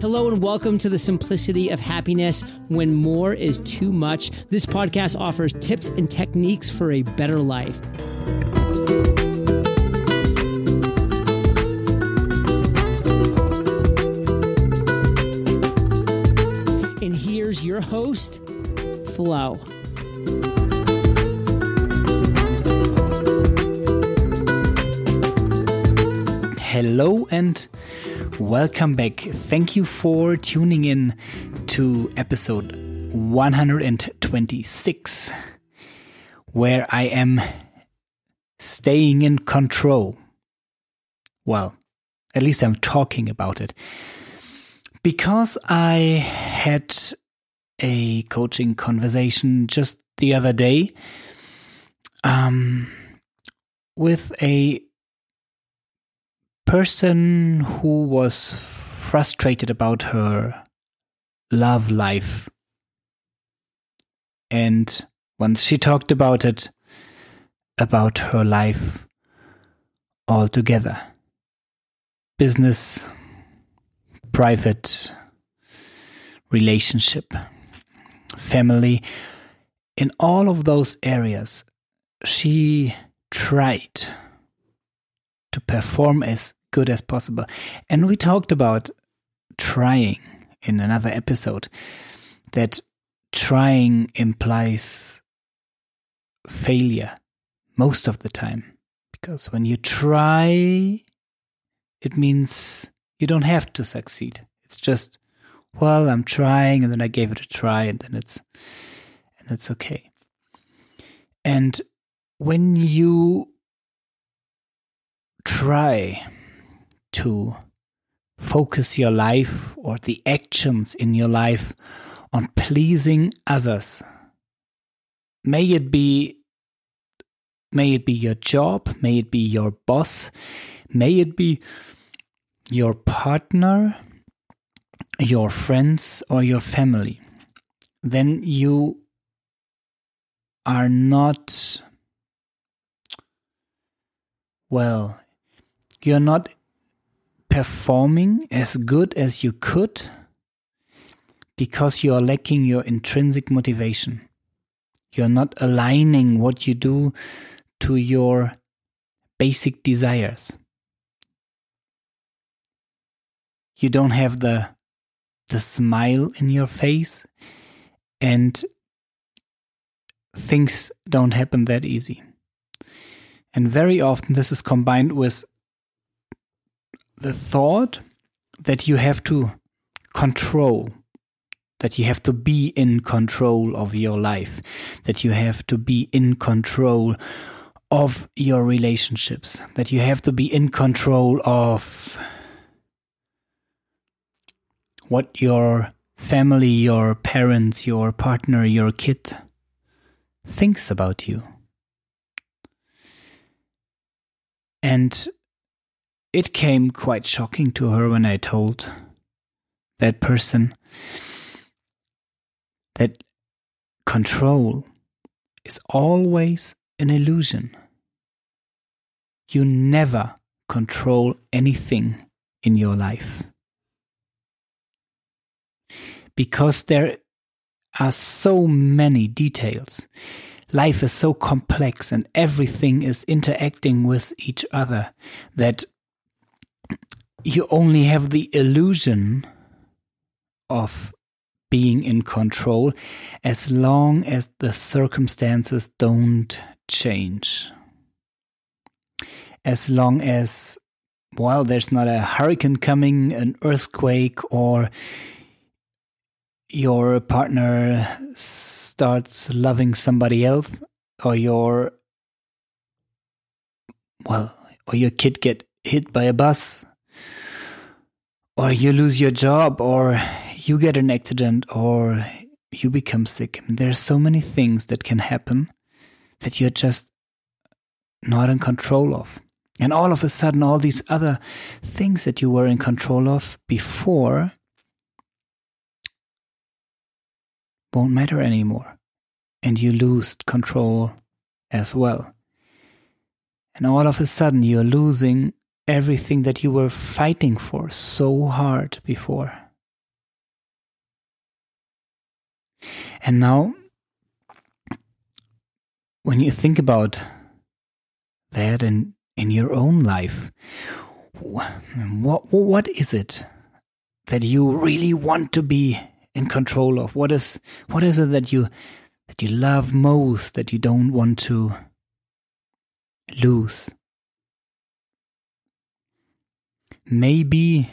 Hello and welcome to the simplicity of happiness when more is too much. This podcast offers tips and techniques for a better life. And here's your host, Floh. Hello and welcome back. Thank you for tuning in to episode 126, where I am staying in control. Well, at least I'm talking about it. Because I had a coaching conversation just the other day um, with a person who was frustrated about her love life. And once she talked about it, about her life altogether business, private, relationship, family, in all of those areas, she tried to perform as good as possible. And we talked about trying in another episode that trying implies failure most of the time. Because when you try, it means you don't have to succeed. It's just, well, I'm trying and then I gave it a try and then it's and that's okay. And when you try to focus your life or the actions in your life on pleasing others. May it be may it be your job, may it be your boss, may it be your partner, your friends or your family. Then you are not well, you're not performing as good as you could because you are lacking your intrinsic motivation. You're not aligning what you do to your basic desires. You don't have the the smile in your face and things don't happen that easy. And very often this is combined with the thought that you have to control, that you have to be in control of your life, that you have to be in control of your relationships, that you have to be in control of what your family, your parents, your partner, your kid thinks about you. And it came quite shocking to her when I told that person that control is always an illusion. You never control anything in your life. Because there are so many details. Life is so complex and everything is interacting with each other that you only have the illusion of being in control as long as the circumstances don't change. As long as, well, there's not a hurricane coming, an earthquake, or your partner starts loving somebody else, or your, well, or your kid get hit by a bus or you lose your job or you get an accident or you become sick. There are so many things that can happen that you're just not in control of. And all of a sudden, all these other things that you were in control of before won't matter anymore. And you lose control as well. And all of a sudden, you're losing everything that you were fighting for so hard before. And now, when you think about that in, in your own life, what, what is it that you really want to be in control of? What is, what is it that you, that you love most that you don't want to lose? Maybe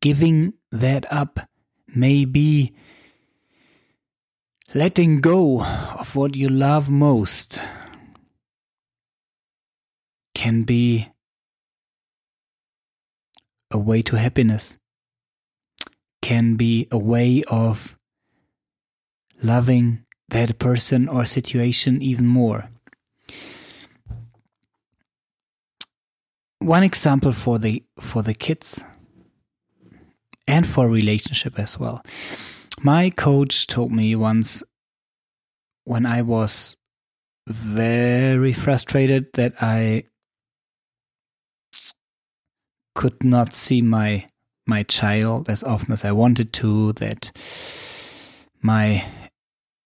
giving that up, maybe letting go of what you love most can be a way to happiness, can be a way of loving that person or situation even more. One example for the for the kids and for relationship as well. My coach told me once when I was very frustrated that I could not see my my child as often as I wanted to that my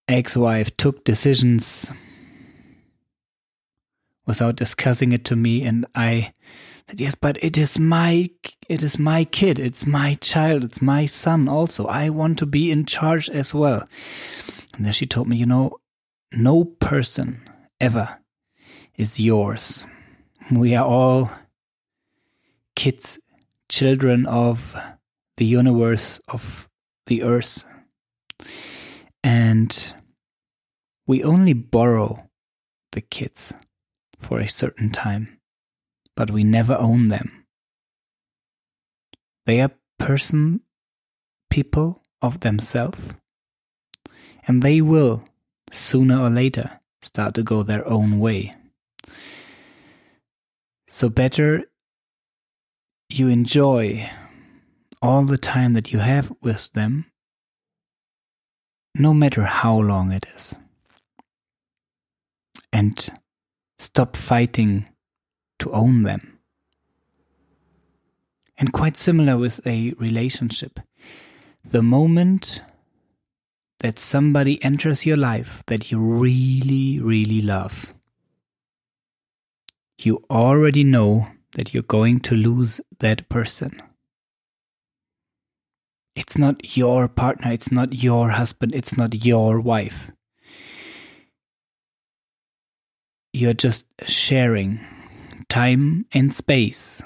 ex-wife took decisions without discussing it to me and I said yes but it is my it is my kid it's my child it's my son also. I want to be in charge as well. And then she told me you know no person ever is yours. We are all kids children of the universe of the earth. And we only borrow the kids for a certain time, but we never own them. They are person, people of themselves, and they will, sooner or later, start to go their own way. So better you enjoy all the time that you have with them, no matter how long it is. And Stop fighting to own them. And quite similar with a relationship. The moment that somebody enters your life that you really, really love, you already know that you're going to lose that person. It's not your partner, it's not your husband, it's not your wife. You're just sharing time and space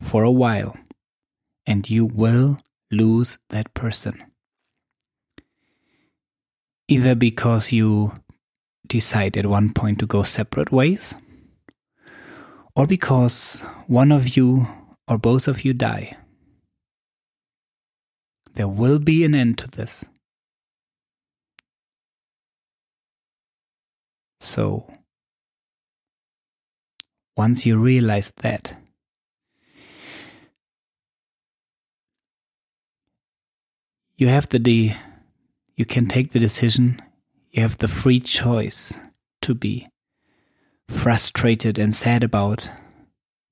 for a while, and you will lose that person. Either because you decide at one point to go separate ways, or because one of you or both of you die. There will be an end to this. So, once you realize that, you have the you can take the decision, you have the free choice to be frustrated and sad about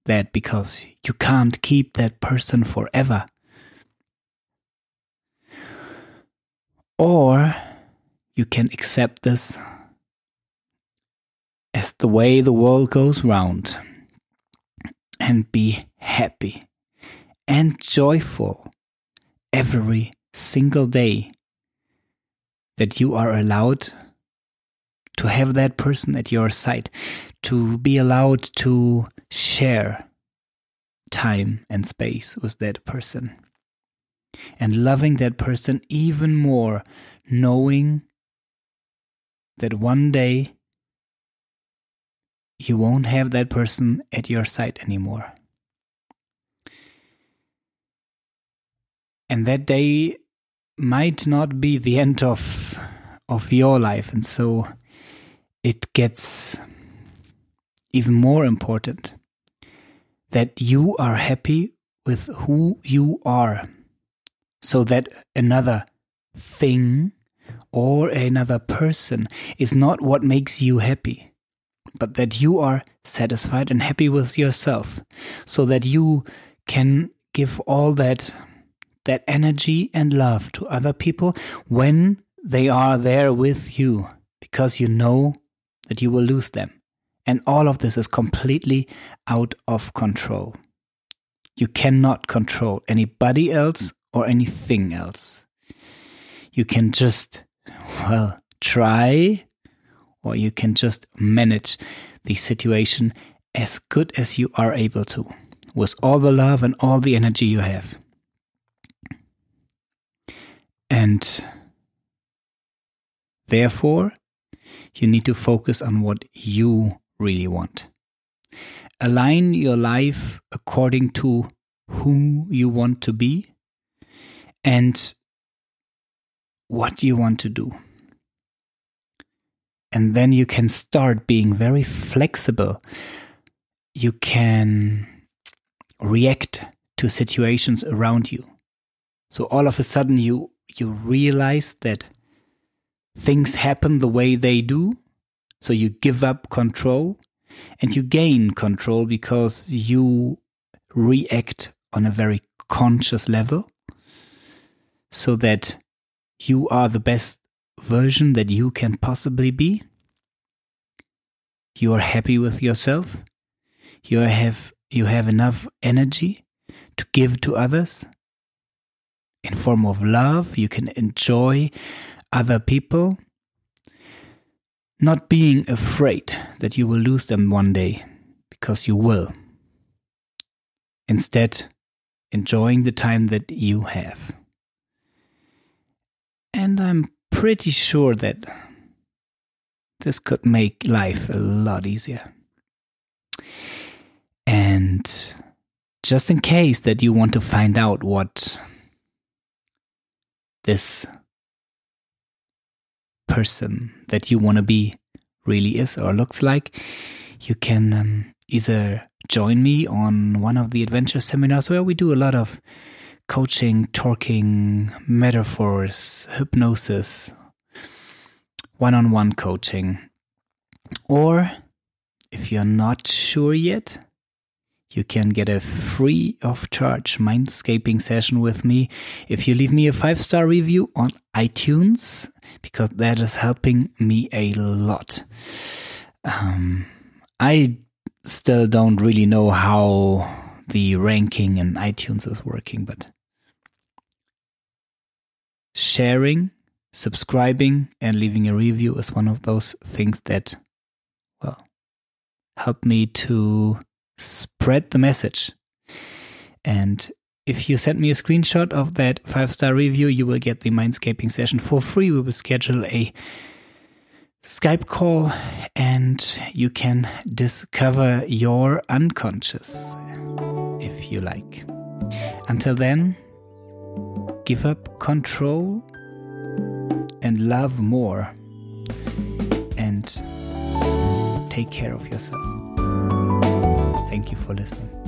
that because you can't keep that person forever. Or you can accept this as the way the world goes round and be happy and joyful every single day that you are allowed to have that person at your side, to be allowed to share time and space with that person, and loving that person even more, knowing that one day you won't have that person at your side anymore. And that day might not be the end of of your life and so it gets even more important that you are happy with who you are so that another thing or another person is not what makes you happy but that you are satisfied and happy with yourself so that you can give all that that energy and love to other people when they are there with you because you know that you will lose them. And all of this is completely out of control. You cannot control anybody else or anything else. You can just, well, try or you can just manage the situation as good as you are able to with all the love and all the energy you have. And therefore, you need to focus on what you really want. Align your life according to who you want to be and what you want to do. And then you can start being very flexible. You can react to situations around you. So all of a sudden you you realize that things happen the way they do. So you give up control and you gain control because you react on a very conscious level so that you are the best version that you can possibly be. You are happy with yourself. You have you have enough energy to give to others in form of love. You can enjoy other people, not being afraid that you will lose them one day, because you will. Instead, enjoying the time that you have. And I'm pretty sure that this could make life a lot easier. And just in case that you want to find out what this person that you want to be really is or looks like, you can um, either join me on one of the adventure seminars where we do a lot of coaching, talking, metaphors, hypnosis, one on one coaching. Or if you're not sure yet, you can get a free of charge mindscaping session with me if you leave me a five star review on iTunes, because that is helping me a lot. Um, I still don't really know how the ranking in iTunes is working, but sharing, subscribing, and leaving a review is one of those things that, well, help me to spread the message. And if you send me a screenshot of that five star review, you will get the Mindscaping session for free. We will schedule a Skype call and you can discover your unconscious if you like. Until then, give up control and love more and take care of yourself. Thank you for listening.